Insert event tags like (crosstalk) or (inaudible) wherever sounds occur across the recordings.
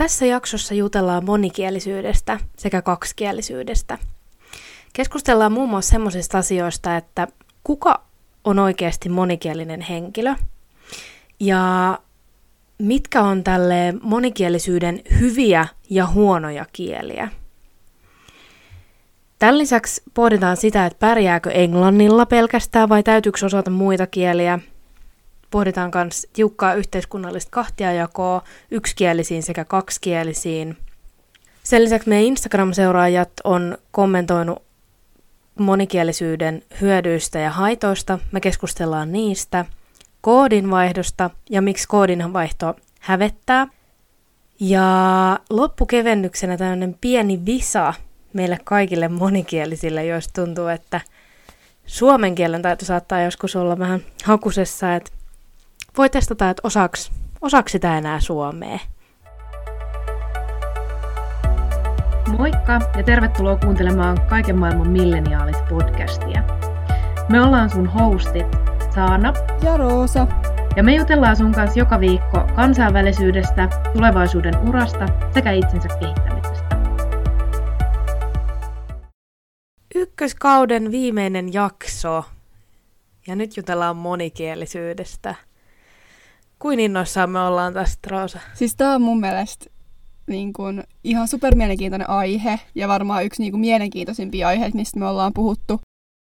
Tässä jaksossa jutellaan monikielisyydestä sekä kaksikielisyydestä. Keskustellaan muun muassa semmoisista asioista, että kuka on oikeasti monikielinen henkilö ja mitkä on tälle monikielisyyden hyviä ja huonoja kieliä. Tämän lisäksi pohditaan sitä, että pärjääkö englannilla pelkästään vai täytyykö osata muita kieliä. Pohditaan myös tiukkaa yhteiskunnallista kahtiajakoa yksikielisiin sekä kaksikielisiin. Sen lisäksi meidän Instagram-seuraajat on kommentoinut monikielisyyden hyödyistä ja haitoista. Me keskustellaan niistä, koodinvaihdosta ja miksi koodinvaihto hävettää. Ja loppukevennyksenä tämmöinen pieni visa meille kaikille monikielisille, jos tuntuu, että suomen kielen taito saattaa joskus olla vähän hakusessa, että voi testata, että osaks, osaks sitä enää suomea. Moikka ja tervetuloa kuuntelemaan Kaiken maailman milleniaalis-podcastia. Me ollaan sun hostit Saana ja Roosa. Ja me jutellaan sun kanssa joka viikko kansainvälisyydestä, tulevaisuuden urasta sekä itsensä kehittämisestä. Ykköskauden viimeinen jakso. Ja nyt jutellaan monikielisyydestä. Kuin innoissaan me ollaan tästä, Roosa? Siis tää on mun mielestä niin kun, ihan super mielenkiintoinen aihe ja varmaan yksi niin kun, mielenkiintoisimpia aiheita, mistä me ollaan puhuttu.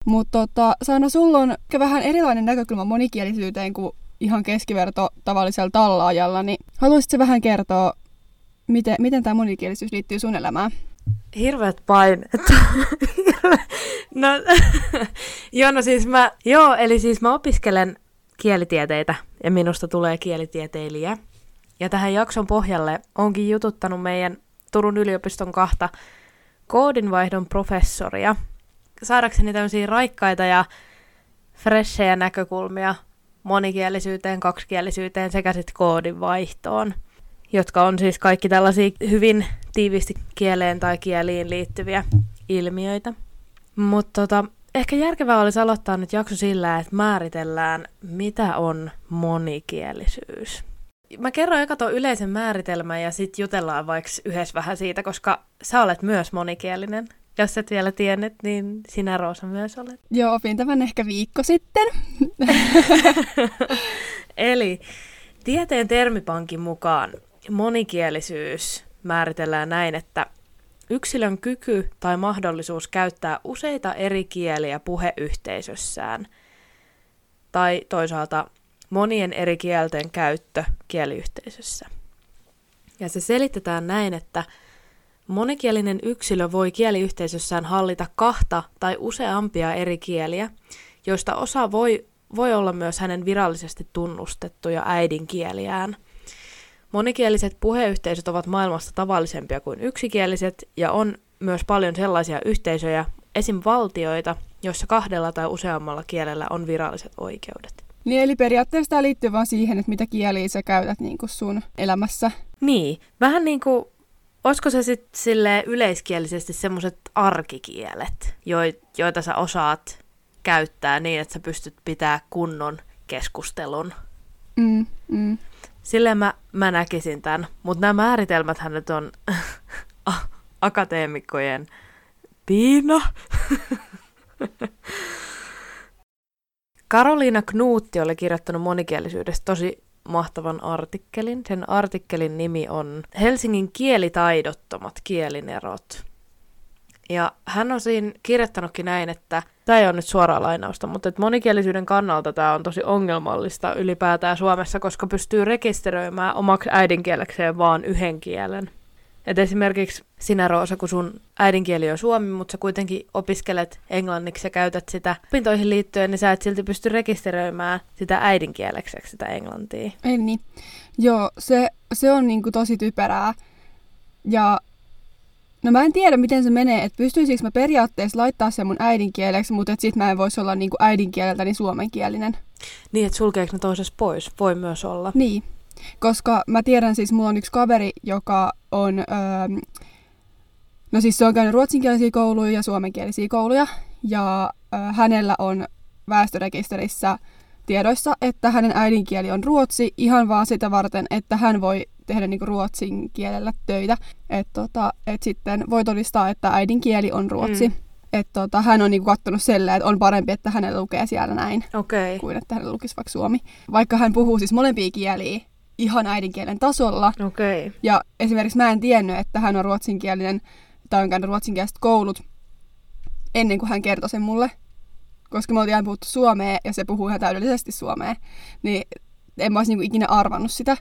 Mutta tota, Saana, sulla on vähän erilainen näkökulma monikielisyyteen kuin ihan keskiverto tavallisella tallaajalla, niin haluaisitko vähän kertoa, miten, miten tämä monikielisyys liittyy sun elämään? Hirveät paineet. (laughs) no, (laughs) joo, no siis mä, joo, eli siis mä opiskelen kielitieteitä ja minusta tulee kielitieteilijä. Ja tähän jakson pohjalle onkin jututtanut meidän Turun yliopiston kahta koodinvaihdon professoria, saadakseni tämmöisiä raikkaita ja freshejä näkökulmia monikielisyyteen, kaksikielisyyteen sekä sitten koodin vaihtoon, jotka on siis kaikki tällaisia hyvin tiivisti kieleen tai kieliin liittyviä ilmiöitä. Mutta tota, ehkä järkevää olisi aloittaa nyt jakso sillä, että määritellään, mitä on monikielisyys. Mä kerron eka tuon yleisen määritelmän ja sitten jutellaan vaikka yhdessä vähän siitä, koska sä olet myös monikielinen. Jos et vielä tiennyt, niin sinä Roosa myös olet. Joo, opin tämän ehkä viikko sitten. (laughs) Eli tieteen termipankin mukaan monikielisyys määritellään näin, että yksilön kyky tai mahdollisuus käyttää useita eri kieliä puheyhteisössään tai toisaalta monien eri kielten käyttö kieliyhteisössä. Ja se selitetään näin, että Monikielinen yksilö voi kieliyhteisössään hallita kahta tai useampia eri kieliä, joista osa voi, voi olla myös hänen virallisesti tunnustettuja äidinkieliään. Monikieliset puheyhteisöt ovat maailmassa tavallisempia kuin yksikieliset ja on myös paljon sellaisia yhteisöjä, esim. valtioita, joissa kahdella tai useammalla kielellä on viralliset oikeudet. Niin, eli periaatteessa tämä liittyy vaan siihen, että mitä kieliä sä käytät niin kuin sun elämässä. Niin, vähän niin kuin Olisiko se sitten sille yleiskielisesti semmoiset arkikielet, joita sä osaat käyttää niin, että sä pystyt pitää kunnon keskustelun? Mm, mm. Silleen mä, mä näkisin tämän, mutta nämä määritelmät nyt on (laughs) akateemikkojen piina. (laughs) Karoliina Knuutti oli kirjoittanut monikielisyydestä tosi mahtavan artikkelin. Sen artikkelin nimi on Helsingin kielitaidottomat kielinerot. Ja hän on siinä kirjoittanutkin näin, että tämä ei ole nyt suoraa lainausta, mutta että monikielisyyden kannalta tämä on tosi ongelmallista ylipäätään Suomessa, koska pystyy rekisteröimään omaksi äidinkielekseen vaan yhden kielen. Et esimerkiksi sinä Roosa, kun sun äidinkieli on suomi, mutta sä kuitenkin opiskelet englanniksi ja käytät sitä opintoihin liittyen, niin sä et silti pysty rekisteröimään sitä äidinkielekseksi sitä englantia. Ei niin. Joo, se, se on niinku tosi typerää. Ja no mä en tiedä, miten se menee, että pystyisikö mä periaatteessa laittaa sen mun äidinkieleksi, mutta et sit mä en voisi olla niinku äidinkieleltäni suomenkielinen. Niin, että sulkeeko ne toisessa pois? Voi myös olla. Niin. Koska mä tiedän siis, mulla on yksi kaveri, joka on, öö, no siis se on käynyt ruotsinkielisiä kouluja ja suomenkielisiä kouluja, ja öö, hänellä on väestörekisterissä tiedoissa, että hänen äidinkieli on ruotsi ihan vaan sitä varten, että hän voi tehdä niin ruotsin kielellä töitä. Että tota, et sitten voi todistaa, että äidinkieli on ruotsi. Mm. Että tota, hän on niinku kattonut selle, että on parempi, että hänellä lukee siellä näin, okay. kuin että hänellä lukisi vaikka suomi. Vaikka hän puhuu siis molempia kieliä ihan äidinkielen tasolla. Okay. Ja esimerkiksi mä en tiennyt, että hän on ruotsinkielinen tai on käynyt ruotsinkieliset koulut ennen kuin hän kertoi sen mulle. Koska me oltiin puhuttu suomea ja se puhuu ihan täydellisesti suomea. Niin en mä olisi niinku ikinä arvannut sitä.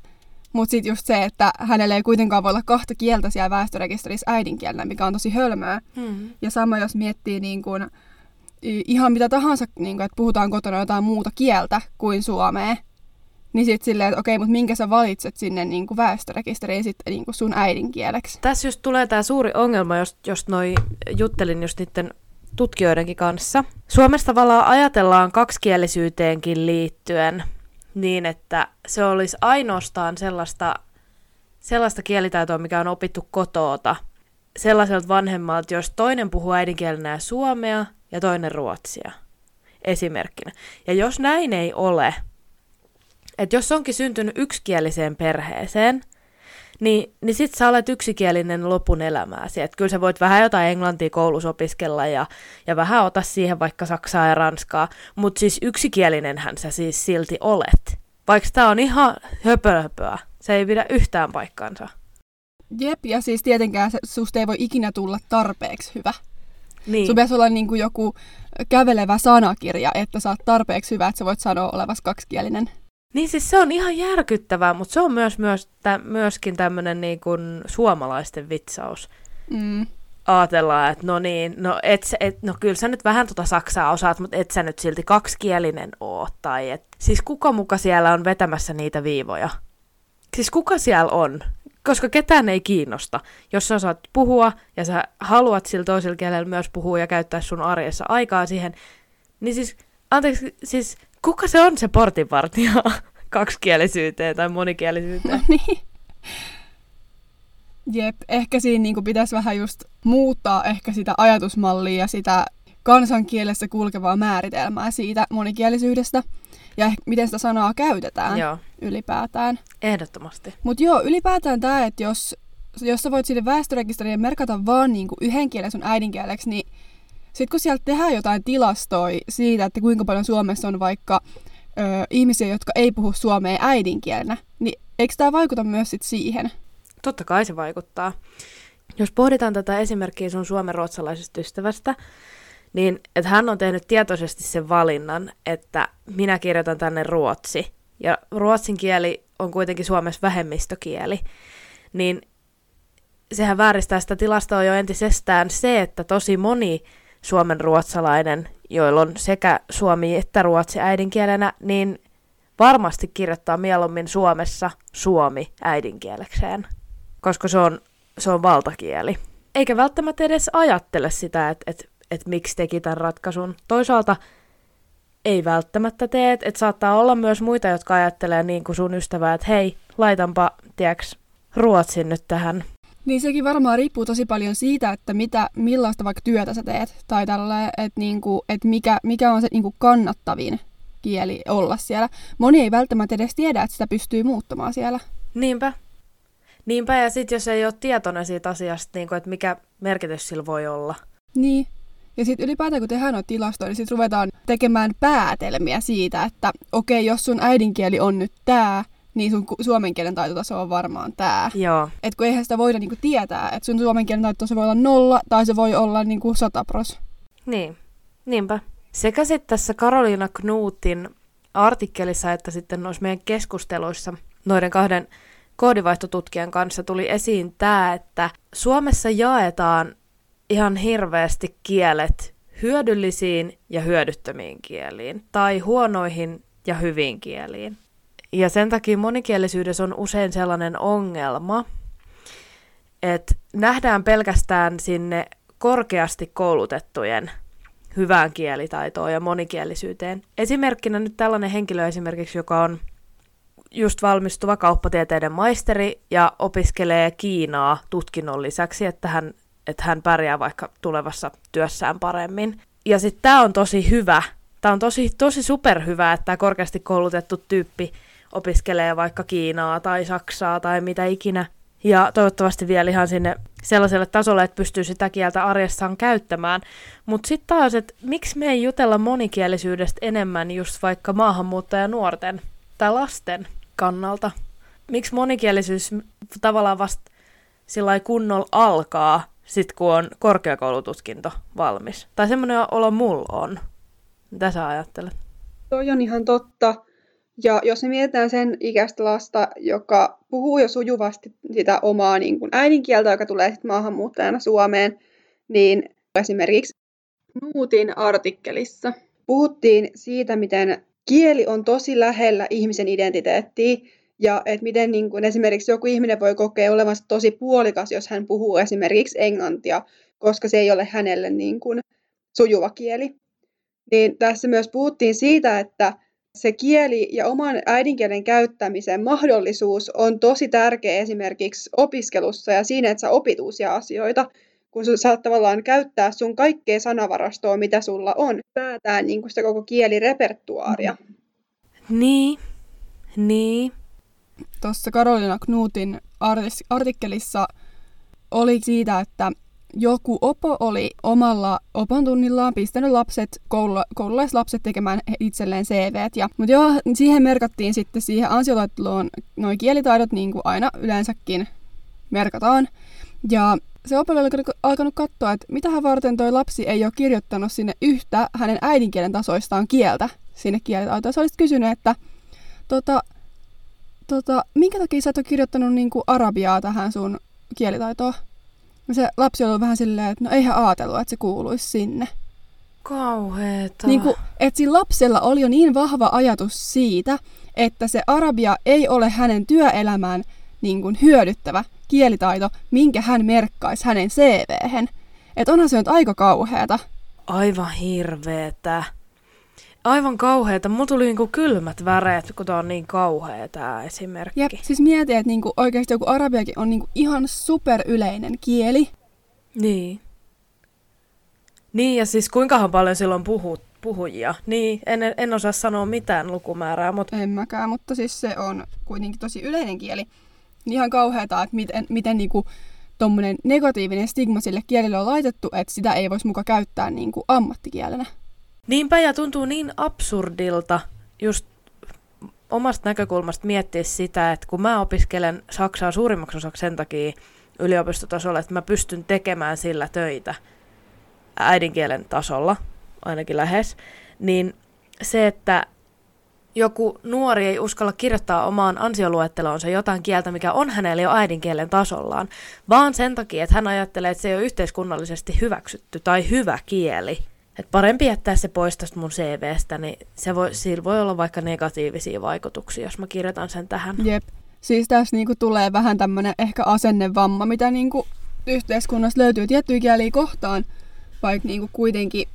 Mutta sitten just se, että hänellä ei kuitenkaan voi olla kahta kieltä siellä väestörekisterissä äidinkielenä, mikä on tosi hölmöä. Mm. Ja sama jos miettii niin kun, ihan mitä tahansa, niin kun, että puhutaan kotona jotain muuta kieltä kuin suomea, niin sitten silleen, että okei, mutta minkä sä valitset sinne niin kuin väestörekisteriin sitten niin kuin sun äidinkieleksi? Tässä just tulee tämä suuri ongelma, jos, jos noi juttelin just niiden tutkijoidenkin kanssa. Suomessa tavallaan ajatellaan kaksikielisyyteenkin liittyen niin, että se olisi ainoastaan sellaista, sellaista kielitaitoa, mikä on opittu kotoota, sellaiselta vanhemmalta, jos toinen puhuu äidinkielenä suomea ja toinen ruotsia, esimerkkinä. Ja jos näin ei ole, että jos onkin syntynyt yksikieliseen perheeseen, niin, niin sit sä olet yksikielinen lopun elämääsi. Et kyllä sä voit vähän jotain englantia koulussa opiskella ja, ja vähän ota siihen vaikka saksaa ja ranskaa, mutta siis yksikielinenhän sä siis silti olet. Vaikka tää on ihan höpöhöpöä. Se ei pidä yhtään paikkaansa. Jep, ja siis tietenkään se, susta ei voi ikinä tulla tarpeeksi hyvä. Niin. Sun pitäisi olla niin kuin joku kävelevä sanakirja, että sä oot tarpeeksi hyvä, että sä voit sanoa olevas kaksikielinen. Niin siis se on ihan järkyttävää, mutta se on myös, myös tä, myöskin tämmöinen niin kuin suomalaisten vitsaus. Mm. Aatellaan, että no niin, no, et, et, no kyllä sä nyt vähän tota saksaa osaat, mutta et sä nyt silti kaksikielinen oo. Tai et, siis kuka muka siellä on vetämässä niitä viivoja? Siis kuka siellä on? Koska ketään ei kiinnosta. Jos sä osaat puhua ja sä haluat sillä toisella kielellä myös puhua ja käyttää sun arjessa aikaa siihen, niin siis, anteeksi, siis kuka se on se portinvartija (laughs) kaksikielisyyteen tai monikielisyyteen? No niin. Jep, ehkä siinä niin pitäisi vähän just muuttaa ehkä sitä ajatusmallia ja sitä kansankielessä kulkevaa määritelmää siitä monikielisyydestä ja ehkä miten sitä sanaa käytetään Joo, ylipäätään. ehdottomasti. Mutta joo, ylipäätään tämä, että jos, jos sä voit sinne väestörekisteriin merkata vaan niinku yhden kielen sun äidinkieleksi, niin sitten kun sieltä tehdään jotain tilastoja siitä, että kuinka paljon Suomessa on vaikka ö, ihmisiä, jotka ei puhu suomea äidinkielenä, niin eikö tämä vaikuta myös sit siihen? Totta kai se vaikuttaa. Jos pohditaan tätä esimerkkiä sun suomen-ruotsalaisesta ystävästä, niin että hän on tehnyt tietoisesti sen valinnan, että minä kirjoitan tänne ruotsi. Ja ruotsin kieli on kuitenkin Suomessa vähemmistökieli. Niin sehän vääristää sitä tilastoa jo entisestään se, että tosi moni suomen ruotsalainen, joilla on sekä suomi että ruotsi äidinkielenä, niin varmasti kirjoittaa mieluummin Suomessa suomi äidinkielekseen, koska se on, se on valtakieli. Eikä välttämättä edes ajattele sitä, että, että, että miksi teki tämän ratkaisun. Toisaalta ei välttämättä tee, että saattaa olla myös muita, jotka ajattelee niin kuin sun ystävää, että hei, laitanpa, tiedäks, ruotsin nyt tähän niin sekin varmaan riippuu tosi paljon siitä, että mitä, millaista vaikka työtä sä teet. Tai tällä, että, niinku, että mikä, mikä on se niinku kannattavin kieli olla siellä. Moni ei välttämättä edes tiedä, että sitä pystyy muuttamaan siellä. Niinpä. Niinpä, ja sitten jos ei ole tietoinen siitä asiasta, niin kuin, että mikä merkitys sillä voi olla. Niin. Ja sitten ylipäätään kun tehdään noita tilastoja, niin sitten ruvetaan tekemään päätelmiä siitä, että okei, okay, jos sun äidinkieli on nyt tämä, niin sun suomen kielen taitotaso on varmaan tää. Joo. Et kun eihän sitä voida niinku tietää, että sun suomen kielen taitotaso voi olla nolla tai se voi olla niinku sata pros. Niin, niinpä. Sekä sitten tässä Karoliina Knuutin artikkelissa että sitten noissa meidän keskusteluissa noiden kahden koodivaihtotutkijan kanssa tuli esiin tämä, että Suomessa jaetaan ihan hirveästi kielet hyödyllisiin ja hyödyttömiin kieliin, tai huonoihin ja hyviin kieliin. Ja sen takia monikielisyydessä on usein sellainen ongelma, että nähdään pelkästään sinne korkeasti koulutettujen hyvään kielitaitoon ja monikielisyyteen. Esimerkkinä nyt tällainen henkilö esimerkiksi, joka on just valmistuva kauppatieteiden maisteri ja opiskelee Kiinaa tutkinnon lisäksi, että hän, että hän pärjää vaikka tulevassa työssään paremmin. Ja sitten tämä on tosi hyvä, tämä on tosi, tosi superhyvä, että tämä korkeasti koulutettu tyyppi opiskelee vaikka Kiinaa tai Saksaa tai mitä ikinä. Ja toivottavasti vielä ihan sinne sellaiselle tasolle, että pystyy sitä kieltä arjessaan käyttämään. Mutta sitten taas, että miksi me ei jutella monikielisyydestä enemmän just vaikka maahanmuuttajanuorten tai lasten kannalta? Miksi monikielisyys tavallaan vasta sillä kunnolla alkaa, sit kun on korkeakoulututkinto valmis? Tai semmoinen olo mulla on. Mitä sä ajattelet? Toi on ihan totta. Ja jos me mietitään sen ikäistä lasta, joka puhuu jo sujuvasti sitä omaa niin kuin äidinkieltä, joka tulee sitten maahanmuuttajana Suomeen, niin esimerkiksi Nuutin artikkelissa puhuttiin siitä, miten kieli on tosi lähellä ihmisen identiteettiä, ja että miten niin kuin esimerkiksi joku ihminen voi kokea olevansa tosi puolikas, jos hän puhuu esimerkiksi englantia, koska se ei ole hänelle niin kuin sujuva kieli. Niin tässä myös puhuttiin siitä, että se kieli ja oman äidinkielen käyttämisen mahdollisuus on tosi tärkeä esimerkiksi opiskelussa ja siinä, että sä opit uusia asioita, kun sä saat tavallaan käyttää sun kaikkea sanavarastoa, mitä sulla on, päätää niin sitä koko kielirepertuaaria. Niin, niin. Tuossa Karolina Knutin artikkelissa oli siitä, että joku opo oli omalla opon tunnillaan pistänyt lapset, koulu, koululaislapset tekemään itselleen CVt. Ja, mutta joo, siihen merkattiin sitten siihen ansioluetteloon noin kielitaidot, niin kuin aina yleensäkin merkataan. Ja se opo oli alkanut katsoa, että mitä varten toi lapsi ei ole kirjoittanut sinne yhtä hänen äidinkielen tasoistaan kieltä sinne kielitaitoon. Sä olisit kysynyt, että tota, tota, minkä takia sä et ole kirjoittanut niin kuin arabiaa tähän sun kielitaitoon? Se lapsi oli vähän silleen, että no eihän ajatellut, että se kuuluisi sinne. Kauheeta. Niin kuin, että sillä lapsella oli jo niin vahva ajatus siitä, että se arabia ei ole hänen työelämään niin kuin hyödyttävä kielitaito, minkä hän merkkaisi hänen CVhen. Että onhan se nyt aika kauheata. Aivan hirveetä aivan kauheeta. Mulla tuli niinku kylmät väreet, kun tää on niin kauhea tää esimerkki. Jep, siis mieti, että niinku oikeasti joku arabiakin on niinku ihan super yleinen kieli. Niin. Niin, ja siis kuinkahan paljon silloin puhut, puhujia. Niin, en, en osaa sanoa mitään lukumäärää, mutta... En mäkään, mutta siis se on kuitenkin tosi yleinen kieli. Niin ihan kauheata, että miten, miten niinku tommonen negatiivinen stigma sille kielelle on laitettu, että sitä ei voisi muka käyttää niinku ammattikielenä. Niinpä ja tuntuu niin absurdilta just omasta näkökulmasta miettiä sitä, että kun mä opiskelen Saksaa suurimmaksi osaksi sen takia yliopistotasolla, että mä pystyn tekemään sillä töitä äidinkielen tasolla, ainakin lähes, niin se, että joku nuori ei uskalla kirjoittaa omaan ansioluetteloonsa jotain kieltä, mikä on hänelle jo äidinkielen tasollaan, vaan sen takia, että hän ajattelee, että se ei ole yhteiskunnallisesti hyväksytty tai hyvä kieli – et parempi jättää se pois tästä mun CVstä, niin se voi, sillä voi olla vaikka negatiivisia vaikutuksia, jos mä kirjoitan sen tähän. Jep. Siis tässä niinku tulee vähän tämmönen ehkä asennevamma, mitä niinku yhteiskunnassa löytyy tiettyjä kieliä kohtaan, vaikka niinku kuitenkin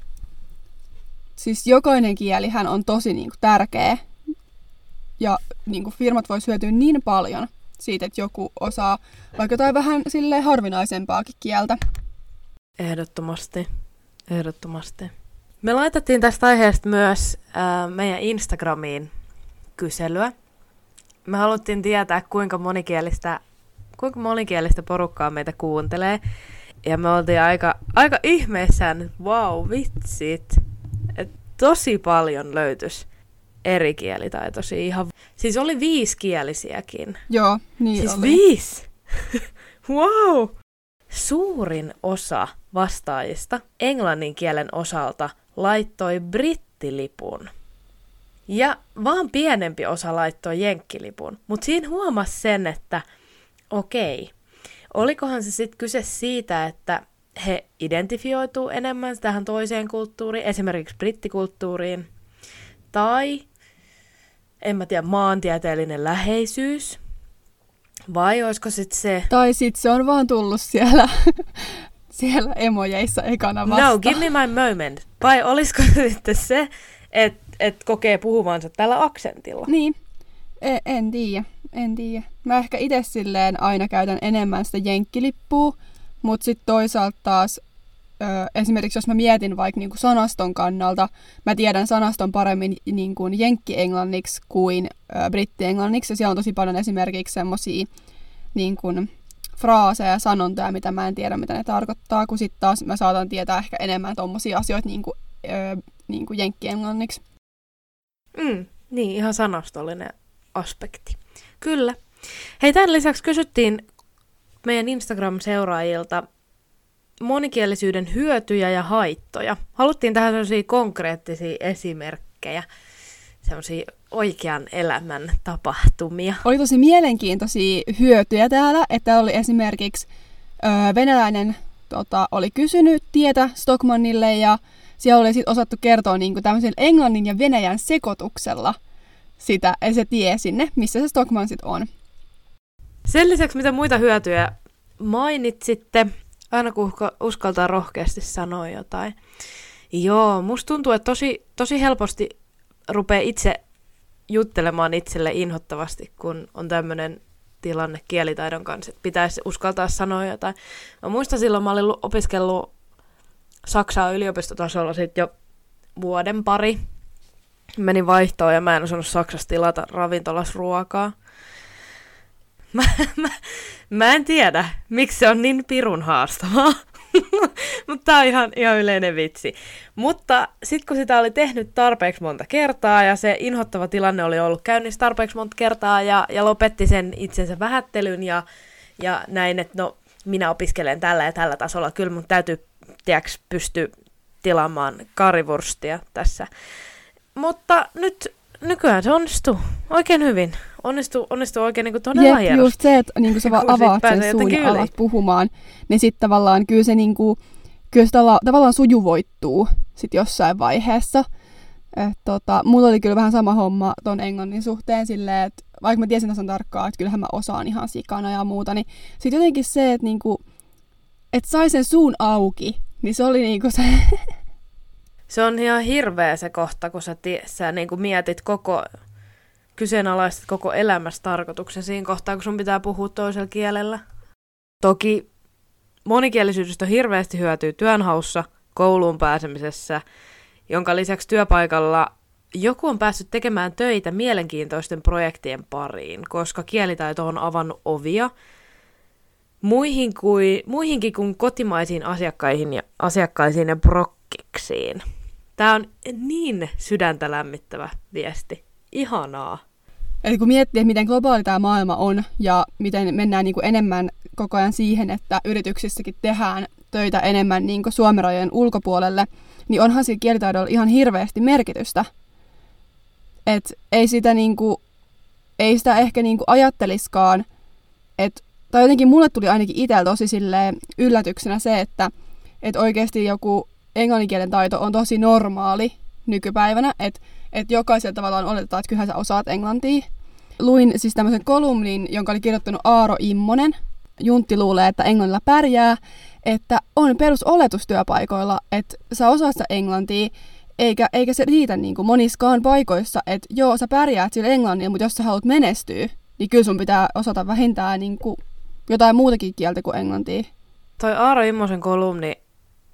siis jokainen kielihän on tosi niinku tärkeä. Ja niinku firmat vois hyötyä niin paljon siitä, että joku osaa vaikka jotain vähän sille harvinaisempaakin kieltä. Ehdottomasti. Ehdottomasti. Me laitettiin tästä aiheesta myös äh, meidän Instagramiin kyselyä. Me haluttiin tietää, kuinka monikielistä, kuinka monikielistä porukkaa meitä kuuntelee. Ja me oltiin aika, aika ihmeissään, että wow, vitsit. Et tosi paljon löytys eri kielitaitoisia. Ihan, siis oli viisikielisiäkin. Joo, niin siis oli. viisi! wow! (laughs) Suurin osa vastaajista englannin kielen osalta laittoi brittilipun. Ja vaan pienempi osa laittoi jenkkilipun. Mutta siinä huomasi sen, että okei, olikohan se sitten kyse siitä, että he identifioituu enemmän tähän toiseen kulttuuriin, esimerkiksi brittikulttuuriin, tai en mä tiedä, maantieteellinen läheisyys, vai olisiko sitten se... Tai sitten se on vaan tullut siellä, (laughs) siellä emojeissa ekana vasta. No, give me my moment. Vai olisiko (laughs) sitten se, että et kokee puhuvansa tällä aksentilla? Niin, e- en tiedä, en tiedä. Mä ehkä itse silleen aina käytän enemmän sitä jenkkilippua, mutta sitten toisaalta taas esimerkiksi jos mä mietin vaikka niin kuin sanaston kannalta, mä tiedän sanaston paremmin niin kuin jenkki-englanniksi kuin ö, britti-englanniksi, ja siellä on tosi paljon esimerkiksi semmoisia niin kuin, fraaseja ja sanontoja, mitä mä en tiedä, mitä ne tarkoittaa, kun sitten taas mä saatan tietää ehkä enemmän tommosia asioita niin kuin, ö, niin jenkki-englanniksi. Mm, niin, ihan sanastollinen aspekti. Kyllä. Hei, tämän lisäksi kysyttiin meidän Instagram-seuraajilta monikielisyyden hyötyjä ja haittoja. Haluttiin tähän sellaisia konkreettisia esimerkkejä, sellaisia oikean elämän tapahtumia. Oli tosi mielenkiintoisia hyötyjä täällä, että oli esimerkiksi ö, venäläinen tota, oli kysynyt tietä Stockmannille ja siellä oli sitten osattu kertoa niin kuin tämmöisen englannin ja venäjän sekoituksella sitä, se tie sinne, missä se Stockman sitten on. Sen lisäksi, mitä muita hyötyjä mainitsitte, aina kun uskaltaa rohkeasti sanoa jotain. Joo, musta tuntuu, että tosi, tosi helposti rupeaa itse juttelemaan itselle inhottavasti, kun on tämmöinen tilanne kielitaidon kanssa, että pitäisi uskaltaa sanoa jotain. Mä muistan silloin, mä olin opiskellut Saksaa yliopistotasolla sitten jo vuoden pari. Menin vaihtoon ja mä en osannut Saksassa tilata ravintolas ruokaa. Mä, mä, mä en tiedä, miksi se on niin pirun haastavaa. (laughs) Mutta tää on ihan, ihan yleinen vitsi. Mutta sitten kun sitä oli tehnyt tarpeeksi monta kertaa ja se inhottava tilanne oli ollut käynnissä tarpeeksi monta kertaa ja, ja lopetti sen itsensä vähättelyn ja, ja näin, että no minä opiskelen tällä ja tällä tasolla, kyllä mun täytyy tiedäks, pysty tilaamaan karivurstia tässä. Mutta nyt nykyään se onnistuu oikein hyvin. Onnistuu, onnistuu oikein niin kuin todella Jep, hienosti. just se, että niin sä vaan (laughs) avaat sen suun ja alat puhumaan, niin sitten tavallaan kyllä se, niin kuin, kyllä se tala, tavallaan sujuvoittuu sit jossain vaiheessa. Et, tota, mulla oli kyllä vähän sama homma ton englannin suhteen silleen, että vaikka mä tiesin tasan tarkkaan, että kyllähän mä osaan ihan sikana ja muuta, niin sitten jotenkin se, että niinku, et sai sen suun auki, niin se oli niinku se... (laughs) se on ihan hirveä se kohta, kun sä, tie, sä niinku mietit koko, kyseenalaistat koko elämässä tarkoituksen siinä kohtaa, kun sun pitää puhua toisella kielellä. Toki monikielisyydestä hirveästi hyötyy työnhaussa, kouluun pääsemisessä, jonka lisäksi työpaikalla joku on päässyt tekemään töitä mielenkiintoisten projektien pariin, koska kielitaito on avannut ovia muihin kuin, muihinkin kuin kotimaisiin asiakkaisiin ja, asiakkaisiin ja brokkiksiin. Tämä on niin sydäntä lämmittävä viesti. Ihanaa. Eli kun miettii, miten globaali tämä maailma on ja miten mennään niin kuin enemmän koko ajan siihen, että yrityksissäkin tehdään töitä enemmän niin kuin Suomen rajojen ulkopuolelle, niin onhan sillä kielitaidolla ihan hirveästi merkitystä. Et ei sitä, niin kuin, ei sitä ehkä niin kuin ajatteliskaan, että tai jotenkin mulle tuli ainakin itsellä tosi yllätyksenä se, että, että oikeasti joku englanninkielen taito on tosi normaali nykypäivänä, että, että jokaisella tavallaan oletetaan, että kyllähän sä osaat englantia. Luin siis tämmöisen kolumnin, jonka oli kirjoittanut Aaro Immonen. Juntti luulee, että englannilla pärjää, että on perusoletus työpaikoilla, että sä osaat sitä englantia, eikä, eikä se riitä niin kuin moniskaan paikoissa, että joo, sä pärjäät sillä englannilla, mutta jos sä haluat menestyä, niin kyllä sun pitää osata vähintään niin kuin jotain muutakin kieltä kuin englantia. Toi Aaro Immosen kolumni,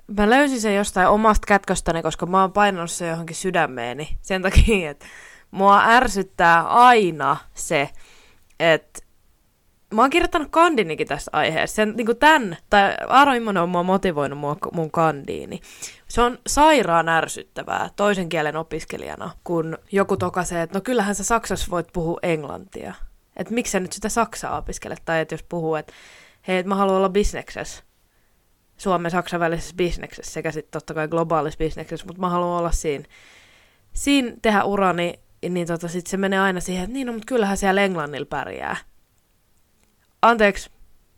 mä löysin sen jostain omasta kätköstäni, koska mä oon painanut se johonkin sydämeeni. Sen takia, että mua ärsyttää aina se, että mä oon kirjoittanut kandinikin tästä aiheesta. Sen, niin kuin tämän, tai Aaro Immonen on mua motivoinut mua, mun kandiini. Se on sairaan ärsyttävää toisen kielen opiskelijana, kun joku tokaisee, että no kyllähän sä Saksassa voit puhua englantia että miksi sä nyt sitä Saksaa opiskelet, tai että jos puhuu, että hei, että mä haluan olla bisneksessä, Suomen Saksan välisessä bisneksessä sekä sitten totta kai globaalissa bisneksessä, mutta mä haluan olla siinä, siinä tehdä urani, niin tota, sitten se menee aina siihen, että niin, no, mutta kyllähän siellä Englannilla pärjää. Anteeksi,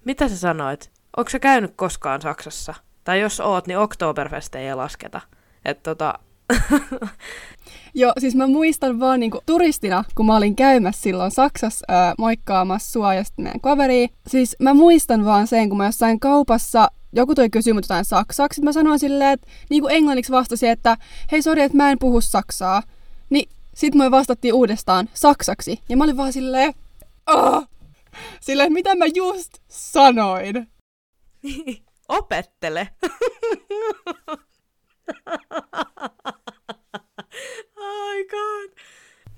mitä sä sanoit? Onko sä käynyt koskaan Saksassa? Tai jos oot, niin Oktoberfest ei lasketa. Että tota, (laughs) Joo, siis mä muistan vaan niinku turistina, kun mä olin käymässä silloin Saksassa ää, moikkaamassa sua ja sitten meidän kaveria. Siis mä muistan vaan sen, kun mä jossain kaupassa joku toi kysymys jotain saksaksi, mä sanoin silleen, että niin kuin englanniksi vastasi, että hei sori, että mä en puhu saksaa. Niin sit me vastattiin uudestaan saksaksi. Ja mä olin vaan silleen, oh! silleen, mitä mä just sanoin. (laughs) Opettele. (laughs) oh god.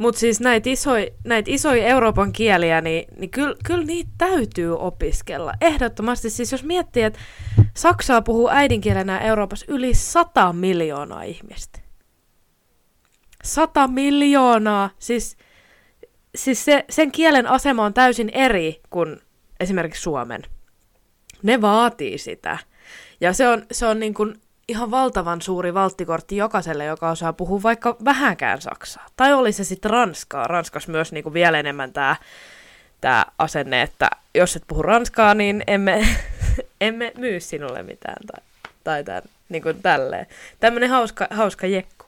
Mutta siis näitä isoja näit isoi Euroopan kieliä, niin, niin kyllä kyl niitä täytyy opiskella. Ehdottomasti siis jos miettii, että Saksaa puhuu äidinkielenä Euroopassa yli 100 miljoonaa ihmistä. 100 miljoonaa! Siis, siis se, sen kielen asema on täysin eri kuin esimerkiksi Suomen. Ne vaatii sitä. Ja se on, se on niin kuin ihan valtavan suuri valttikortti jokaiselle, joka osaa puhua vaikka vähänkään saksaa. Tai oli se sitten ranskaa. Ranskassa myös niin kuin vielä enemmän tämä tää asenne, että jos et puhu ranskaa, niin emme, (laughs) emme myy sinulle mitään. Tai, tai tämän, niin kuin tälleen. Tämmöinen hauska, hauska jekku.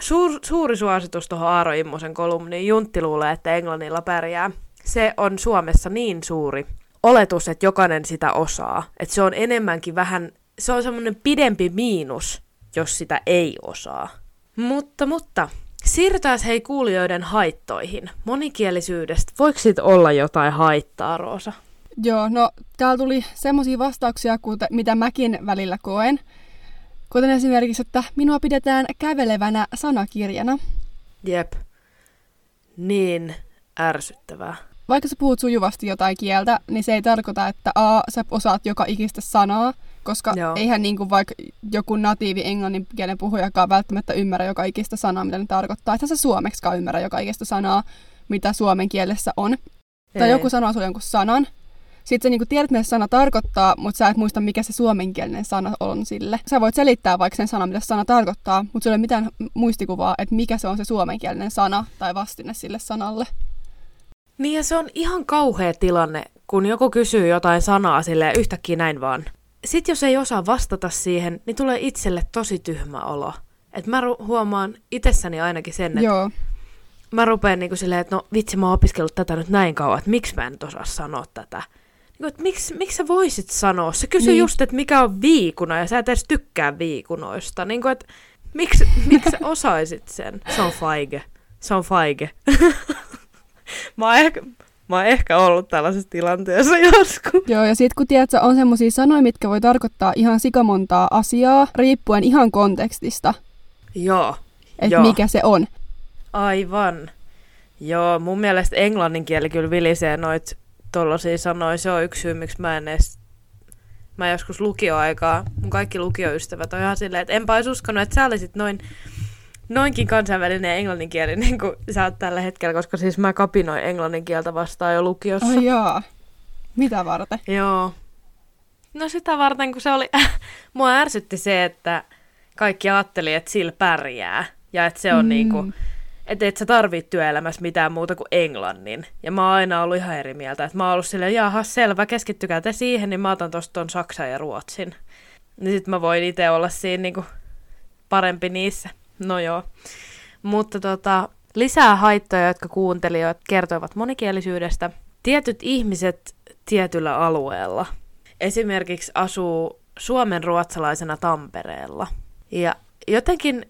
Suur, suuri suositus tuohon Aaro Immosen kolumniin. Juntti luulee, että Englannilla pärjää. Se on Suomessa niin suuri oletus, että jokainen sitä osaa. Että se on enemmänkin vähän se on semmoinen pidempi miinus, jos sitä ei osaa. Mutta, mutta, siirrytään hei kuulijoiden haittoihin. Monikielisyydestä, voiko siitä olla jotain haittaa, Roosa? Joo, no täällä tuli semmoisia vastauksia, kuten, mitä mäkin välillä koen. Kuten esimerkiksi, että minua pidetään kävelevänä sanakirjana. Jep. Niin ärsyttävää. Vaikka sä puhut sujuvasti jotain kieltä, niin se ei tarkoita, että A, sä osaat joka ikistä sanaa, koska Joo. eihän niin kuin vaikka joku natiivi englanninkielen puhujakaan välttämättä ymmärrä joka ikistä sanaa, mitä ne tarkoittaa. Että se suomeksikaan ymmärrä joka ikistä sanaa, mitä suomen kielessä on. Ei. Tai joku sanoo sulle jonkun sanan, sitten sä niinku tiedät, mitä se sana tarkoittaa, mutta sä et muista, mikä se suomenkielinen sana on sille. Sä voit selittää vaikka sen sanan, mitä se sana tarkoittaa, mutta sulla ei ole mitään muistikuvaa, että mikä se on se suomenkielinen sana tai vastine sille sanalle. Niin ja se on ihan kauhea tilanne, kun joku kysyy jotain sanaa sille yhtäkkiä näin vaan sitten jos ei osaa vastata siihen, niin tulee itselle tosi tyhmä olo. Et mä ru- huomaan itsessäni ainakin sen, että Joo. mä rupean niinku silleen, että no vitsi, mä oon opiskellut tätä nyt näin kauan, että miksi mä en nyt osaa sanoa tätä. Niinku, että miksi, miksi sä voisit sanoa? Se kysyy niin. just, että mikä on viikuna, ja sä et edes tykkää viikunoista. Niinku, että miksi, miksi sä osaisit sen? Se on faige. Se on faige. (laughs) mä oon ehkä, Mä oon ehkä ollut tällaisessa tilanteessa (laughs) joskus. Joo, ja sitten kun tiedät, on semmoisia sanoja, mitkä voi tarkoittaa ihan sikamontaa asiaa, riippuen ihan kontekstista. Joo. Että mikä se on. Aivan. Joo, mun mielestä englannin kieli kyllä vilisee noit tollasia sanoja. Se on yksi syy, miksi mä en edes... Mä joskus lukioaikaa, mun kaikki lukioystävät on ihan silleen, että enpä olisi uskonut, että sä olisit noin noinkin kansainvälinen englanninkielinen niin kuin sä oot tällä hetkellä, koska siis mä kapinoin englannin kieltä vastaan jo lukiossa. Ai jaa. Mitä varten? Joo. No sitä varten, kun se oli... (laughs) Mua ärsytti se, että kaikki ajatteli, että sillä pärjää. Ja että se on mm. niinku... Että et sä tarvit työelämässä mitään muuta kuin englannin. Ja mä oon aina ollut ihan eri mieltä. Että mä oon ollut silleen, jaha, selvä, keskittykää te siihen, niin mä otan tosta ton Saksan ja Ruotsin. Niin sit mä voin itse olla siinä niinku parempi niissä. No joo. Mutta tota, lisää haittoja, jotka kuuntelijat kertoivat monikielisyydestä. Tietyt ihmiset tietyllä alueella. Esimerkiksi asuu suomen ruotsalaisena Tampereella. Ja jotenkin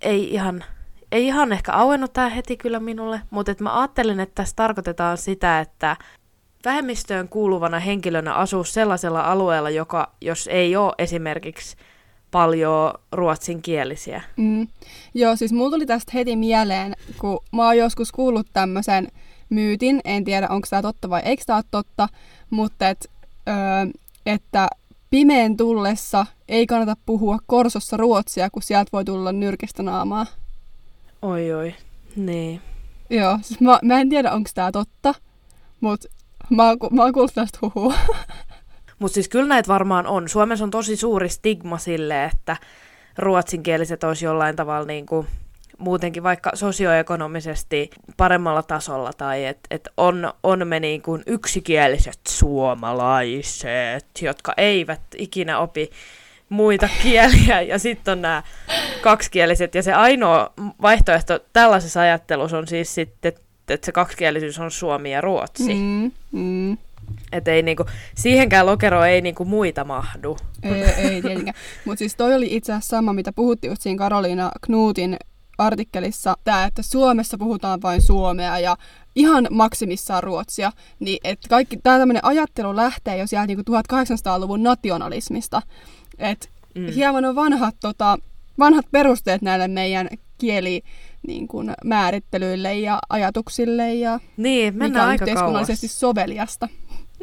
ei ihan, ei ihan ehkä auennut tämä heti kyllä minulle, mutta et mä ajattelin, että tässä tarkoitetaan sitä, että vähemmistöön kuuluvana henkilönä asuu sellaisella alueella, joka, jos ei ole esimerkiksi paljon ruotsinkielisiä. Mm. Joo, siis mulla tuli tästä heti mieleen, kun mä oon joskus kuullut tämmöisen myytin, en tiedä onko tämä totta vai eikö tämä ole totta, mutta et, öö, että pimeen tullessa ei kannata puhua korsossa ruotsia, kun sieltä voi tulla nyrkistä naamaa. Oi oi, niin. Joo, siis mä, mä en tiedä onko tämä totta, mutta mä, mä oon kuullut tästä huhua. (laughs) Mutta siis kyllä näitä varmaan on. Suomessa on tosi suuri stigma sille, että ruotsinkieliset olisi jollain tavalla niin kuin muutenkin vaikka sosioekonomisesti paremmalla tasolla tai että et on, on me niin kuin yksikieliset suomalaiset, jotka eivät ikinä opi muita kieliä ja sitten on nämä kaksikieliset ja se ainoa vaihtoehto tällaisessa ajattelussa on siis sitten, että se kaksikielisyys on suomi ja ruotsi. Mm, mm. Et ei niinku, siihenkään lokeroon ei niinku muita mahdu. Ei, ei tietenkään. Mutta siis toi oli itse asiassa sama, mitä puhuttiin just siinä Karoliina Knuutin artikkelissa tämä, että Suomessa puhutaan vain suomea ja ihan maksimissaan ruotsia, niin että kaikki tämä tämmöinen ajattelu lähtee jo sieltä niin 1800-luvun nationalismista. Että mm. hieman on vanhat, tota, vanhat perusteet näille meidän kieli niin kuin, määrittelyille ja ajatuksille ja niin, mikä on yhteiskunnallisesti kauas. soveliasta.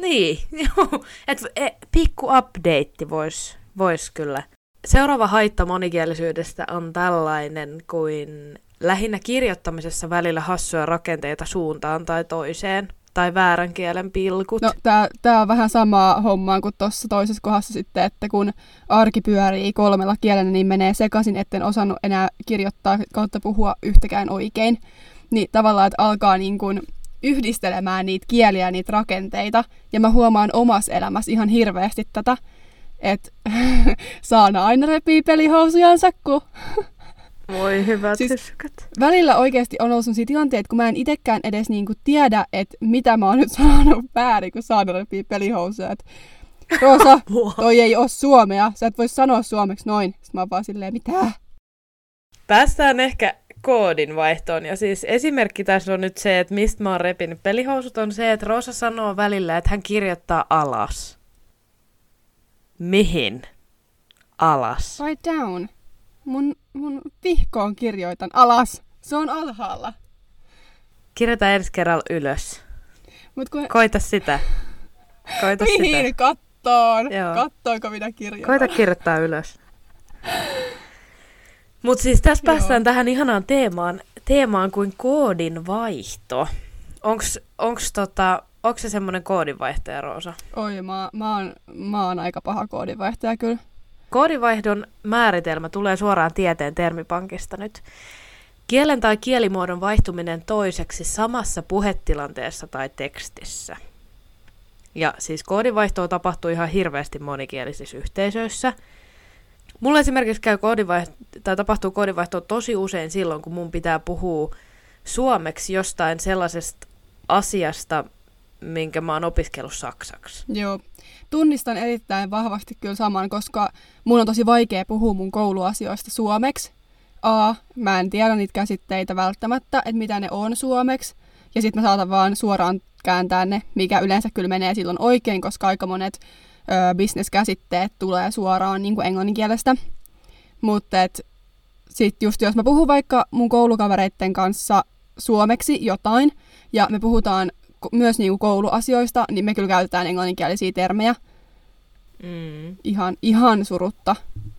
Niin, (laughs) joo. Et, e, pikku update voisi vois kyllä. Seuraava haitta monikielisyydestä on tällainen kuin lähinnä kirjoittamisessa välillä hassuja rakenteita suuntaan tai toiseen tai väärän kielen pilkut. No, tämä on vähän samaa hommaa kuin tuossa toisessa kohdassa sitten, että kun arki pyörii kolmella kielellä, niin menee sekaisin, etten osannut enää kirjoittaa kautta puhua yhtäkään oikein. Niin tavallaan, että alkaa niin kuin yhdistelemään niitä kieliä ja niitä rakenteita. Ja mä huomaan omassa elämässä ihan hirveästi tätä, että (laughs) Saana aina repii pelihousujansa, kun (laughs) voi hyvät siis. Välillä oikeasti on ollut sellaisia tilanteita, kun mä en itekään edes niinku tiedä, että mitä mä oon nyt (laughs) sanonut väärin, kun Saana repii pelihousuja. Et, Rosa, toi ei ole suomea. Sä et voi sanoa suomeksi noin. Sitten mä oon vaan silleen, mitä? Päästään ehkä koodin vaihtoon. Ja siis esimerkki tässä on nyt se, että mistä mä oon repinyt pelihousut, on se, että Rosa sanoo välillä, että hän kirjoittaa alas. Mihin? Alas. Write down. Mun, mun vihkoon kirjoitan alas. Se on alhaalla. Kirjoita ensi kerralla ylös. Mut kun... Koita sitä. Koita (laughs) Mihin? sitä. Kattoon. Joo. Kattoinko mitä kirjoitan? Koita kirjoittaa ylös. (laughs) Mutta siis tässä päästään tähän ihanaan teemaan, teemaan kuin koodin vaihto. Onks, onks tota, onks se semmoinen koodinvaihtaja, Roosa? Oi, mä, mä, oon, mä oon aika paha koodinvaihtaja kyllä. Koodivaihdon määritelmä tulee suoraan tieteen termipankista nyt. Kielen tai kielimuodon vaihtuminen toiseksi samassa puhetilanteessa tai tekstissä. Ja siis koodinvaihtoa tapahtuu ihan hirveästi monikielisissä yhteisöissä. Mulla esimerkiksi käy koodinvaihto, tai tapahtuu koodinvaihtoa tosi usein silloin, kun mun pitää puhua suomeksi jostain sellaisesta asiasta, minkä mä oon opiskellut saksaksi. Joo, tunnistan erittäin vahvasti kyllä saman, koska mun on tosi vaikea puhua mun kouluasioista suomeksi. A, mä en tiedä niitä käsitteitä välttämättä, että mitä ne on suomeksi. Ja sitten mä saatan vaan suoraan kääntää ne, mikä yleensä kyllä menee silloin oikein, koska aika monet bisneskäsitteet tulee suoraan niin kuin englanninkielestä. Mutta sitten just jos mä puhun vaikka mun koulukavereitten kanssa suomeksi jotain, ja me puhutaan myös niin kuin kouluasioista, niin me kyllä käytetään englanninkielisiä termejä. Mm. Ihan, ihan surutta.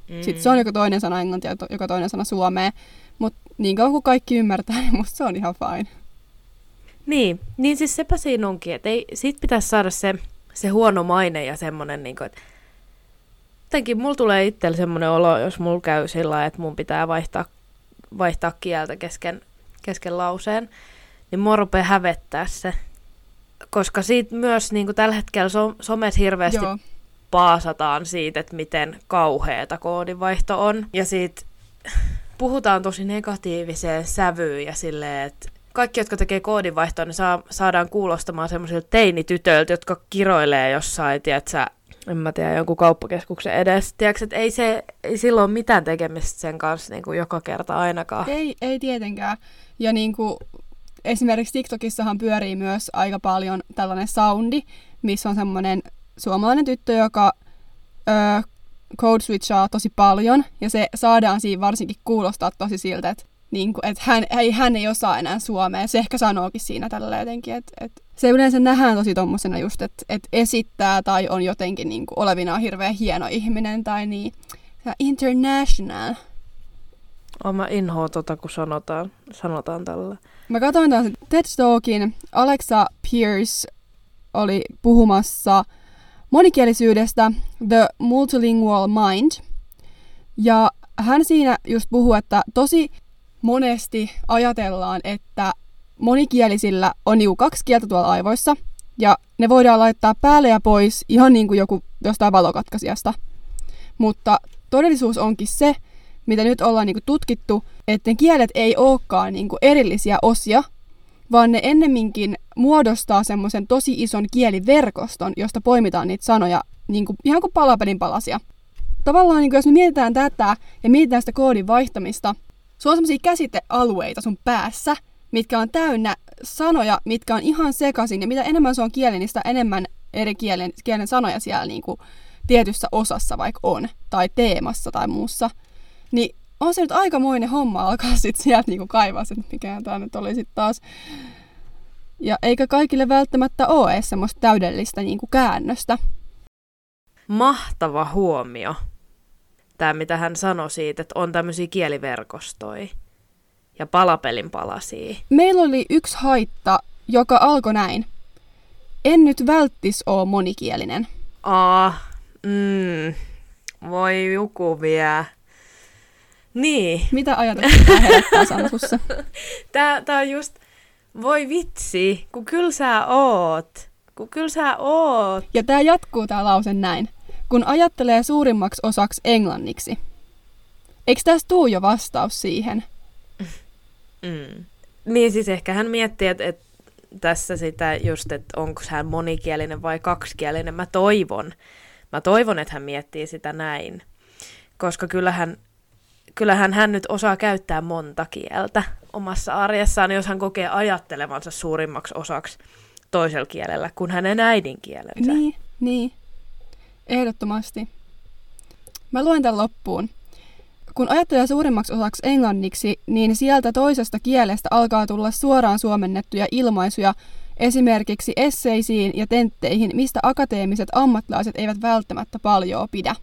Mm. Sitten se on joko toinen sana englantia ja joko toinen sana suomea. Mutta niin kauan kuin kaikki ymmärtää, niin musta se on ihan fine. Niin, niin siis sepä siinä onkin, että ei, sit pitäisi saada se, se huono maine ja semmoinen, niin kuin, että jotenkin mulla tulee itsellä semmoinen olo, jos mulla käy sillä että mun pitää vaihtaa, vaihtaa kieltä kesken, kesken lauseen, niin mua rupeaa hävettää se koska siitä myös niin kuin tällä hetkellä so- somessa hirveästi Joo. paasataan siitä, että miten kauheata koodinvaihto on. Ja siitä puhutaan tosi negatiiviseen sävyyn ja silleen, että kaikki, jotka tekee koodinvaihtoa, niin saa, saadaan kuulostamaan semmoisilta teinitytöiltä, jotka kiroilee jossain, tiedätkö, en mä tiedä, jonkun kauppakeskuksen edessä. Tiedätkö, että ei, se, ei silloin ole mitään tekemistä sen kanssa niin kuin joka kerta ainakaan. Ei, ei tietenkään. Ja niin kuin esimerkiksi TikTokissahan pyörii myös aika paljon tällainen soundi, missä on semmoinen suomalainen tyttö, joka ö, code switchaa tosi paljon, ja se saadaan siinä varsinkin kuulostaa tosi siltä, että niin kuin, että hän, ei, hän ei osaa enää suomea. Se ehkä sanookin siinä tällä jotenkin, että, että se yleensä nähdään tosi tommosena just, että, että esittää tai on jotenkin niin kuin olevinaan hirveän hieno ihminen tai niin. International. Oma inhoa tota, kun sanotaan, sanotaan tällä. Mä katsoin taas TED Talkin. Alexa Pierce oli puhumassa monikielisyydestä The Multilingual Mind. Ja hän siinä just puhuu, että tosi monesti ajatellaan, että monikielisillä on niinku kaksi kieltä tuolla aivoissa, ja ne voidaan laittaa päälle ja pois ihan niin kuin joku jostain valokatkaisijasta. Mutta todellisuus onkin se, mitä nyt ollaan niinku tutkittu, että ne kielet ei olekaan niinku erillisiä osia, vaan ne ennemminkin muodostaa semmoisen tosi ison kieliverkoston, josta poimitaan niitä sanoja niinku, ihan kuin palapelin palasia. Tavallaan niin kuin jos me mietitään tätä ja mietitään sitä koodin vaihtamista, Sulla on sellaisia käsitealueita sun päässä, mitkä on täynnä sanoja, mitkä on ihan sekaisin. Ja mitä enemmän se on kieli, niin sitä enemmän eri kielen, kielen sanoja siellä niin kuin tietyssä osassa vaikka on, tai teemassa tai muussa. Niin on se nyt aikamoinen homma alkaa sitten sieltä niinku kaivaa, että mikä tämä nyt oli sitten taas. Ja eikä kaikille välttämättä ole semmoista täydellistä niinku käännöstä. Mahtava huomio. Tämä, mitä hän sanoi siitä, että on tämmöisiä kieliverkostoja ja palapelin palasia. Meillä oli yksi haitta, joka alkoi näin. En nyt välttis oo monikielinen. Aa, mm, voi joku vielä. Niin. Mitä ajatuksia tämä herättää Sansussa? (laughs) Tää, tää on just, voi vitsi, kun kyllä sä oot. Kun kyllä sä oot. Ja tämä jatkuu tämä lause näin. Kun ajattelee suurimmaksi osaksi englanniksi. Eikö tässä tuu jo vastaus siihen? Mm. Niin siis ehkä hän miettii, että, että tässä sitä just, että onko hän monikielinen vai kaksikielinen. Mä toivon, mä toivon, että hän miettii sitä näin. Koska kyllähän, kyllähän hän nyt osaa käyttää monta kieltä omassa arjessaan, jos hän kokee ajattelevansa suurimmaksi osaksi toisella kielellä kuin hänen äidinkielensä. Niin, niin. Ehdottomasti. Mä luen tämän loppuun. Kun ajattelee suurimmaksi osaksi englanniksi, niin sieltä toisesta kielestä alkaa tulla suoraan suomennettuja ilmaisuja esimerkiksi esseisiin ja tentteihin, mistä akateemiset ammattilaiset eivät välttämättä paljon pidä.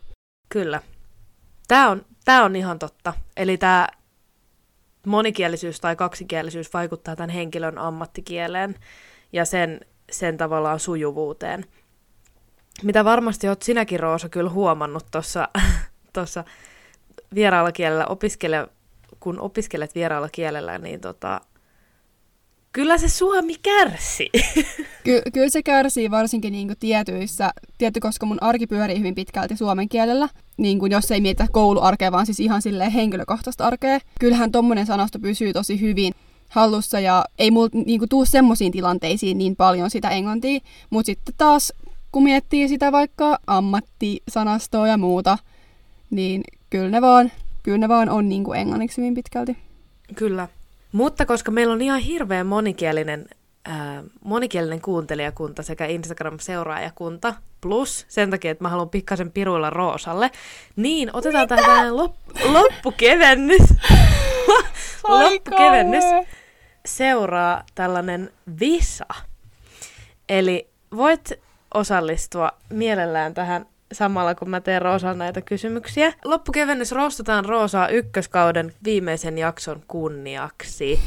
Kyllä. Tämä on, tämä on ihan totta. Eli tämä monikielisyys tai kaksikielisyys vaikuttaa tämän henkilön ammattikieleen ja sen, sen tavallaan sujuvuuteen. Mitä varmasti olet sinäkin, Roosa, kyllä huomannut tuossa (laughs) vieraalla kielellä, opiskele, kun opiskelet vieraalla kielellä, niin tota, kyllä se suomi kärsi. (laughs) Ky- kyllä se kärsii varsinkin niin kuin tietyissä, tietty, koska mun arki pyörii hyvin pitkälti suomen kielellä, niin kuin jos ei mietitä kouluarkea, vaan siis ihan silleen henkilökohtaista arkea. Kyllähän tommonen sanasto pysyy tosi hyvin hallussa ja ei mulla niinku tuu semmoisiin tilanteisiin niin paljon sitä englantia, mutta sitten taas kun miettii sitä vaikka ammattisanastoa ja muuta, niin kyllä ne vaan, kyllä ne vaan on niin kuin englanniksi hyvin pitkälti. Kyllä. Mutta koska meillä on ihan hirveän monikielinen, äh, monikielinen kuuntelijakunta sekä Instagram-seuraajakunta, plus sen takia, että mä haluan pikkasen piruilla Roosalle, niin otetaan Mitä? tähän lop- loppukevennys. (laughs) loppukevennys. Seuraa tällainen visa. Eli voit osallistua mielellään tähän samalla kun mä teen Roosaan näitä kysymyksiä. Loppukevennys roostataan Roosaa ykköskauden viimeisen jakson kunniaksi.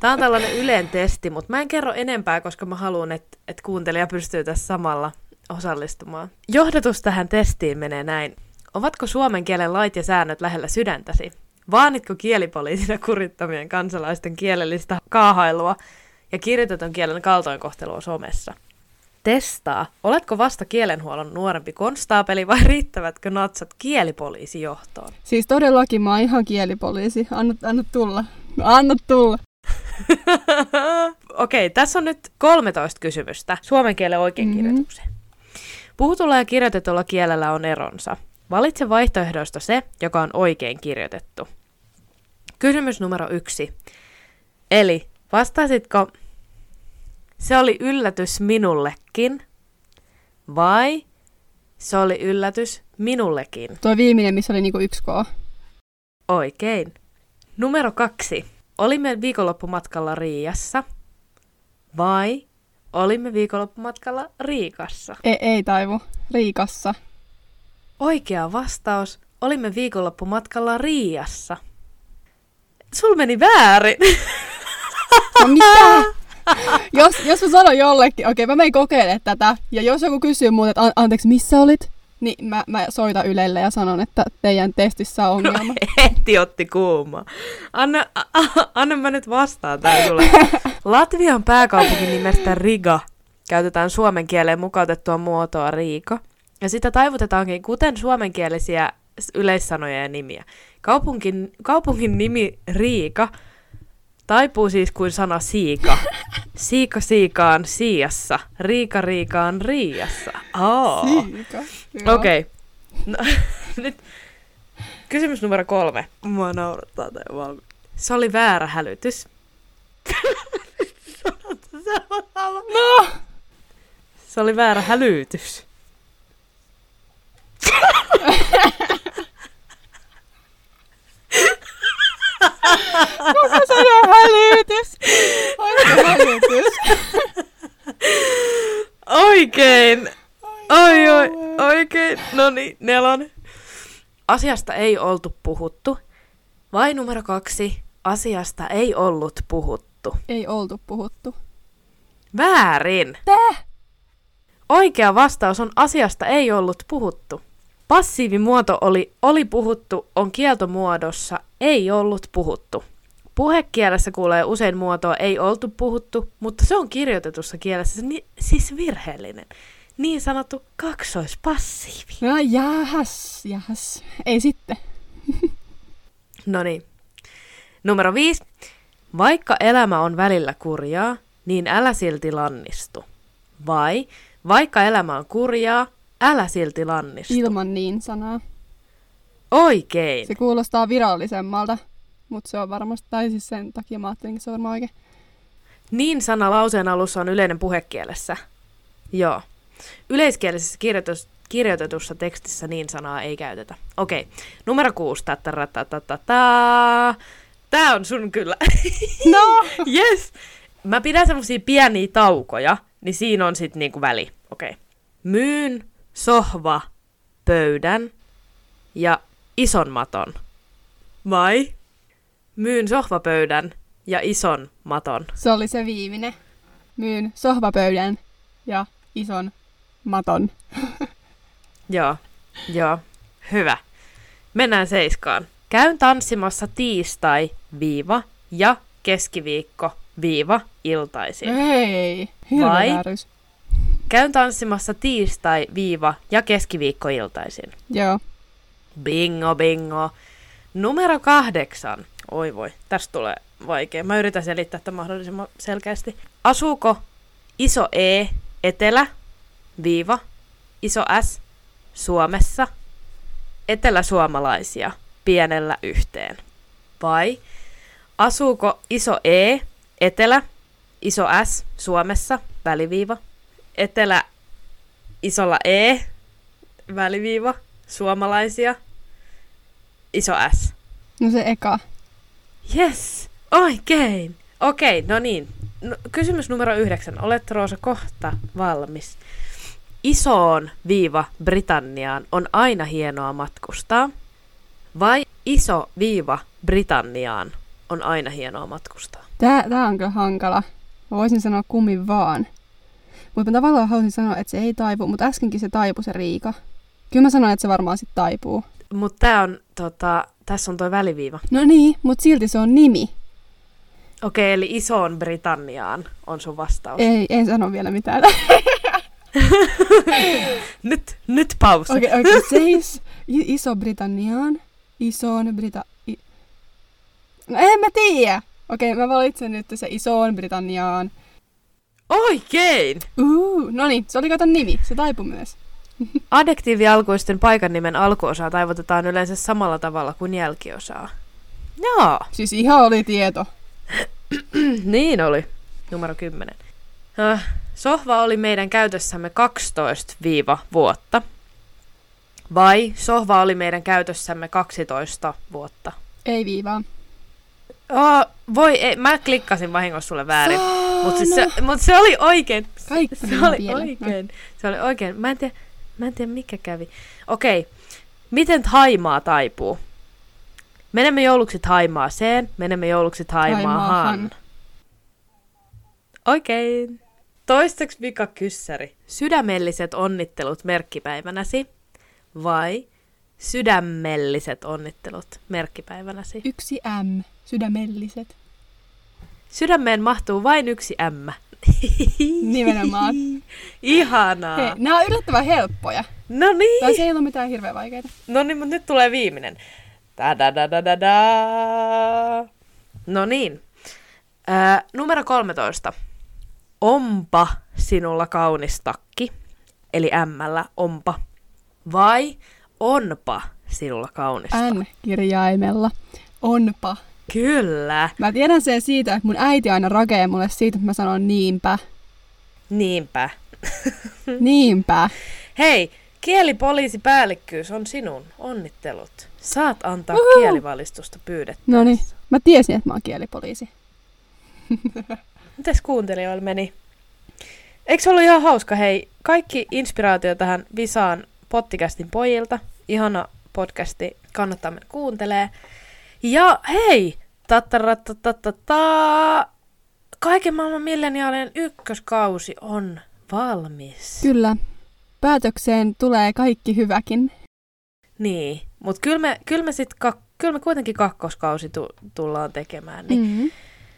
Tämä on tällainen yleen testi, mutta mä en kerro enempää, koska mä haluan, että, että kuuntelija pystyy tässä samalla osallistumaan. Johdatus tähän testiin menee näin. Ovatko suomen kielen lait ja säännöt lähellä sydäntäsi? Vaanitko kielipoliisina kurittamien kansalaisten kielellistä kaahailua ja kirjoitetun kielen kaltoinkohtelua somessa? Testaa, oletko vasta kielenhuollon nuorempi konstaapeli vai (laughs) riittävätkö natsat kielipoliisijohtoon? Siis todellakin mä oon ihan kielipoliisi. Anna, anna tulla. Anna tulla. (laughs) Okei, okay, tässä on nyt 13 kysymystä suomen kielen oikein mm-hmm. Puhutulla ja kirjoitetulla kielellä on eronsa. Valitse vaihtoehdoista se, joka on oikein kirjoitettu. Kysymys numero yksi. Eli vastaisitko se oli yllätys minullekin, vai se oli yllätys minullekin? Tuo viimeinen, missä oli niinku yksi K. Oikein. Numero kaksi. Olimme viikonloppumatkalla Riiassa, vai olimme viikonloppumatkalla Riikassa? Ei, ei taivu. Riikassa. Oikea vastaus. Olimme viikonloppumatkalla Riiassa. Sul meni väärin. No mitä? (laughs) (laughs) jos, jos mä sanon jollekin, okei okay, mä menen kokeilemaan tätä, ja jos joku kysyy mulle, että an- anteeksi, missä olit? Niin mä, mä soitan Ylelle ja sanon, että teidän testissä on ongelma. No, (laughs) heti otti kuuma. Anna, a, anna mä nyt vastaan tää sulle. (laughs) Latvian pääkaupunki nimestä Riga käytetään suomen kieleen mukautettua muotoa Riika. Ja sitä taivutetaankin kuten suomenkielisiä yleissanoja ja nimiä. Kaupunkin, kaupungin nimi Riika Taipuu siis kuin sana siika. (laughs) Siika siikaan siassa. Riika riikaan riiassa. Oh. Siika. Okei. Okay. No, (laughs) nyt kysymys numero kolme. Mua naurattaa tämä vaan. Se oli väärä hälytys. (laughs) No! Se oli väärä hälytys. Kuka sanoo hälytys? Hälytys? Oikein. Oi, oi, oikein. No niin, nelonen. Asiasta ei oltu puhuttu. Vai numero kaksi. Asiasta ei ollut puhuttu. Ei oltu puhuttu. Väärin. Tää? Oikea vastaus on asiasta ei ollut puhuttu. Passiivimuoto oli oli puhuttu on kieltomuodossa ei ollut puhuttu. Puhekielessä kuulee usein muotoa ei oltu puhuttu, mutta se on kirjoitetussa kielessä ni- siis virheellinen. Niin sanottu kaksoispassiivi. No jahas, jahas. Ei sitten. (laughs) No niin. Numero viisi. Vaikka elämä on välillä kurjaa, niin älä silti lannistu. Vai vaikka elämä on kurjaa, älä silti lannistu. Ilman niin sanaa. Oikein. Se kuulostaa virallisemmalta, mutta se on varmasti, tai siis sen takia mä ajattelin, että se on varmaan oikein. Niin sana lauseen alussa on yleinen puhekielessä. Joo. Yleiskielisessä kirjoitus, kirjoitetussa tekstissä niin sanaa ei käytetä. Okei. Numero kuusi. Tää on sun kyllä. (laughs) No! yes. Mä pidän semmosia pieniä taukoja, niin siinä on sit niinku väli. Okei. Myyn sohva pöydän ja ison maton. Vai? Myyn sohvapöydän ja ison maton. Se oli se viimeinen. Myyn sohvapöydän ja ison maton. (laughs) Joo, joo. Hyvä. Mennään seiskaan. Käyn tanssimassa tiistai, viiva ja keskiviikko, viiva iltaisin. Ei, Vai? väärys. Käyn tanssimassa tiistai, viiva ja keskiviikko iltaisin. Joo. Bingo, bingo. Numero kahdeksan. Oi voi, tästä tulee vaikea. Mä yritän selittää tätä mahdollisimman selkeästi. Asuuko iso E etelä, viiva, iso S Suomessa, eteläsuomalaisia pienellä yhteen? Vai asuuko iso E etelä, iso S Suomessa, väliviiva, etelä isolla E, väliviiva, suomalaisia, iso S. No se eka. Yes, oikein. Okei, no niin. No, kysymys numero yhdeksän. Olet Roosa kohta valmis. Isoon viiva Britanniaan on aina hienoa matkustaa. Vai iso viiva Britanniaan on aina hienoa matkustaa? Tää, tää on kyllä hankala. Mä voisin sanoa kummin vaan. Mutta mä tavallaan haluaisin sanoa, että se ei taipu, mutta äskenkin se taipui se Riika. Kyllä mä sanoin, että se varmaan sitten taipuu. Mutta tää on, tota, tässä on toi väliviiva. No niin, mutta silti se on nimi. Okei, eli isoon Britanniaan on sun vastaus. Ei, en sano vielä mitään. (laughs) Nyt, nyt pausa. Okei, okay, okay, seis Iso-Britanniaan. Isoon Brita... I... No en mä tiedä. Okei, okay, mä valitsen nyt se Isoon Britanniaan. Oikein! Uh, no niin, se oli kato nimi. Se taipui myös. Adjektiivialkuisten paikan nimen alkuosaa taivutetaan yleensä samalla tavalla kuin jälkiosaa. Joo, Siis ihan oli tieto. (clears throat) niin oli. Numero 10. Äh, sohva oli meidän käytössämme 12 viiva vuotta. Vai sohva oli meidän käytössämme 12 vuotta. Ei viivaa. Oh, voi, ei, mä klikkasin vahingossa sulle väärin. Mutta siis se, mut se oli oikein. Kaikki se oli oikein. Se oli oikein. Mä en tiedä, mä en tiedä mikä kävi. Okei. Miten Haimaa taipuu? Menemme jouluksi Haimaaseen, menemme jouluksi Haimaahan. Oikein. Toisteksi vika kyssäri. Sydämelliset onnittelut merkkipäivänäsi vai sydämelliset onnittelut merkkipäivänäsi? Yksi M. Sydämelliset. Sydämeen mahtuu vain yksi M. (laughs) Nimenomaan. Ihanaa. Hei, nämä on yllättävän helppoja. No Tai niin. se ei ole mitään hirveän vaikeita. No niin, mutta nyt tulee viimeinen. Da da da da da da. No niin. Ää, numero 13. Onpa sinulla kaunis takki. Eli ämmällä onpa. Vai onpa sinulla kaunis takki? N-kirjaimella. Onpa Kyllä. Mä tiedän sen siitä, että mun äiti aina rakee mulle siitä, että mä sanon niinpä. Niinpä. (laughs) Niinpä. Hei, kielipoliisipäällikkyys on sinun. Onnittelut. Saat antaa Uhu. kielivalistusta pyydettä. No niin, mä tiesin, että mä oon kielipoliisi. (laughs) Mites kuuntelijoilla meni? Eikö se ollut ihan hauska? Hei, kaikki inspiraatio tähän Visaan pottikästin pojilta. Ihana podcasti, kannattaa mennä kuuntelee. Ja hei, tattarattatatata, kaiken maailman milleniaalien ykköskausi on valmis. Kyllä. Päätökseen tulee kaikki hyväkin. Niin, mutta kyllä me, kyl me, sit kak, kyl me kuitenkin kakkoskausi tu, tullaan tekemään. Niin Mm-hmm.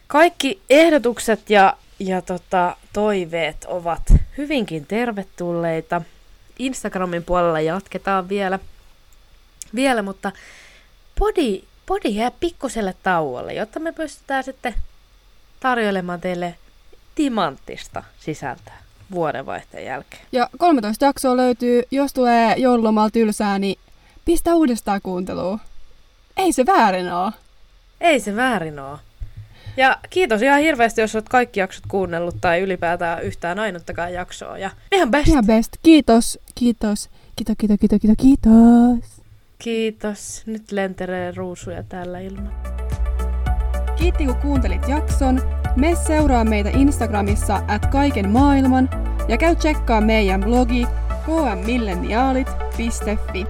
Kaikki ehdotukset ja, ja tota, toiveet ovat hyvinkin tervetulleita. Instagramin puolella jatketaan vielä, vielä mutta podi, podi jää pikkuselle tauolle, jotta me pystytään sitten tarjoilemaan teille timanttista sisältöä vuodenvaihteen jälkeen. Ja 13 jaksoa löytyy, jos tulee joululomalla tylsää, niin pistä uudestaan kuunteluun. Ei se väärin oo. Ei se väärin oo. Ja kiitos ihan hirveästi, jos olet kaikki jaksot kuunnellut tai ylipäätään yhtään ainuttakaan jaksoa. Ja ihan best. Ihan best. Kiitos, kiitos. Kiitos, kiitos, kiitos, kiitos, kiitos. Kiitos. Nyt lentelee ruusuja täällä ilman. Kiitti kun kuuntelit jakson. Me seuraa meitä Instagramissa at kaiken maailman ja käy tsekkaa meidän blogi kmmilleniaalit.fi.